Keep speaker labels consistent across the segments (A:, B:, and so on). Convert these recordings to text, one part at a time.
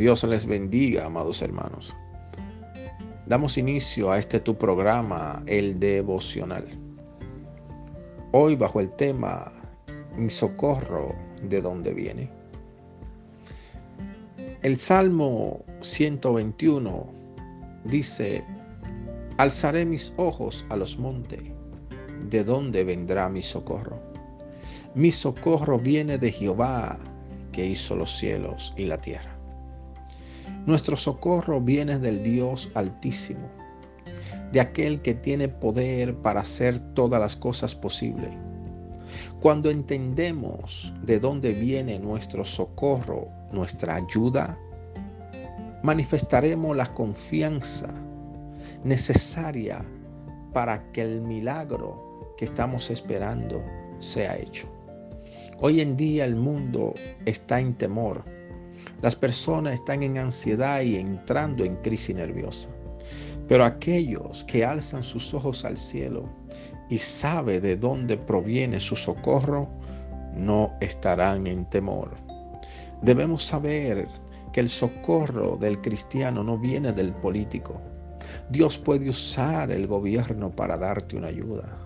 A: Dios les bendiga, amados hermanos. Damos inicio a este tu programa, el devocional. Hoy bajo el tema Mi socorro, ¿de dónde viene? El Salmo 121 dice, Alzaré mis ojos a los montes, ¿de dónde vendrá mi socorro? Mi socorro viene de Jehová, que hizo los cielos y la tierra. Nuestro socorro viene del Dios altísimo, de aquel que tiene poder para hacer todas las cosas posibles. Cuando entendemos de dónde viene nuestro socorro, nuestra ayuda, manifestaremos la confianza necesaria para que el milagro que estamos esperando sea hecho. Hoy en día el mundo está en temor las personas están en ansiedad y entrando en crisis nerviosa. Pero aquellos que alzan sus ojos al cielo y sabe de dónde proviene su socorro, no estarán en temor. Debemos saber que el socorro del cristiano no viene del político. Dios puede usar el gobierno para darte una ayuda,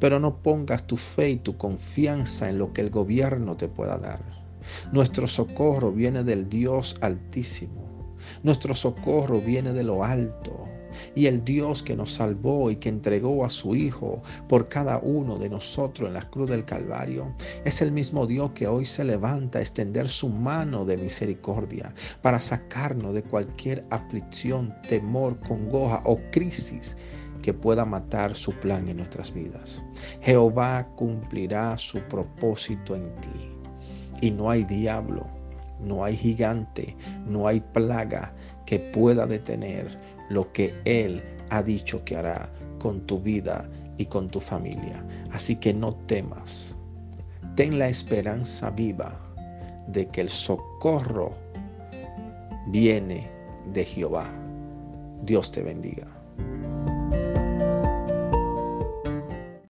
A: pero no pongas tu fe y tu confianza en lo que el gobierno te pueda dar. Nuestro socorro viene del Dios altísimo. Nuestro socorro viene de lo alto. Y el Dios que nos salvó y que entregó a su Hijo por cada uno de nosotros en la cruz del Calvario, es el mismo Dios que hoy se levanta a extender su mano de misericordia para sacarnos de cualquier aflicción, temor, congoja o crisis que pueda matar su plan en nuestras vidas. Jehová cumplirá su propósito en ti. Y no hay diablo, no hay gigante, no hay plaga que pueda detener lo que Él ha dicho que hará con tu vida y con tu familia. Así que no temas. Ten la esperanza viva de que el socorro viene de Jehová. Dios te bendiga.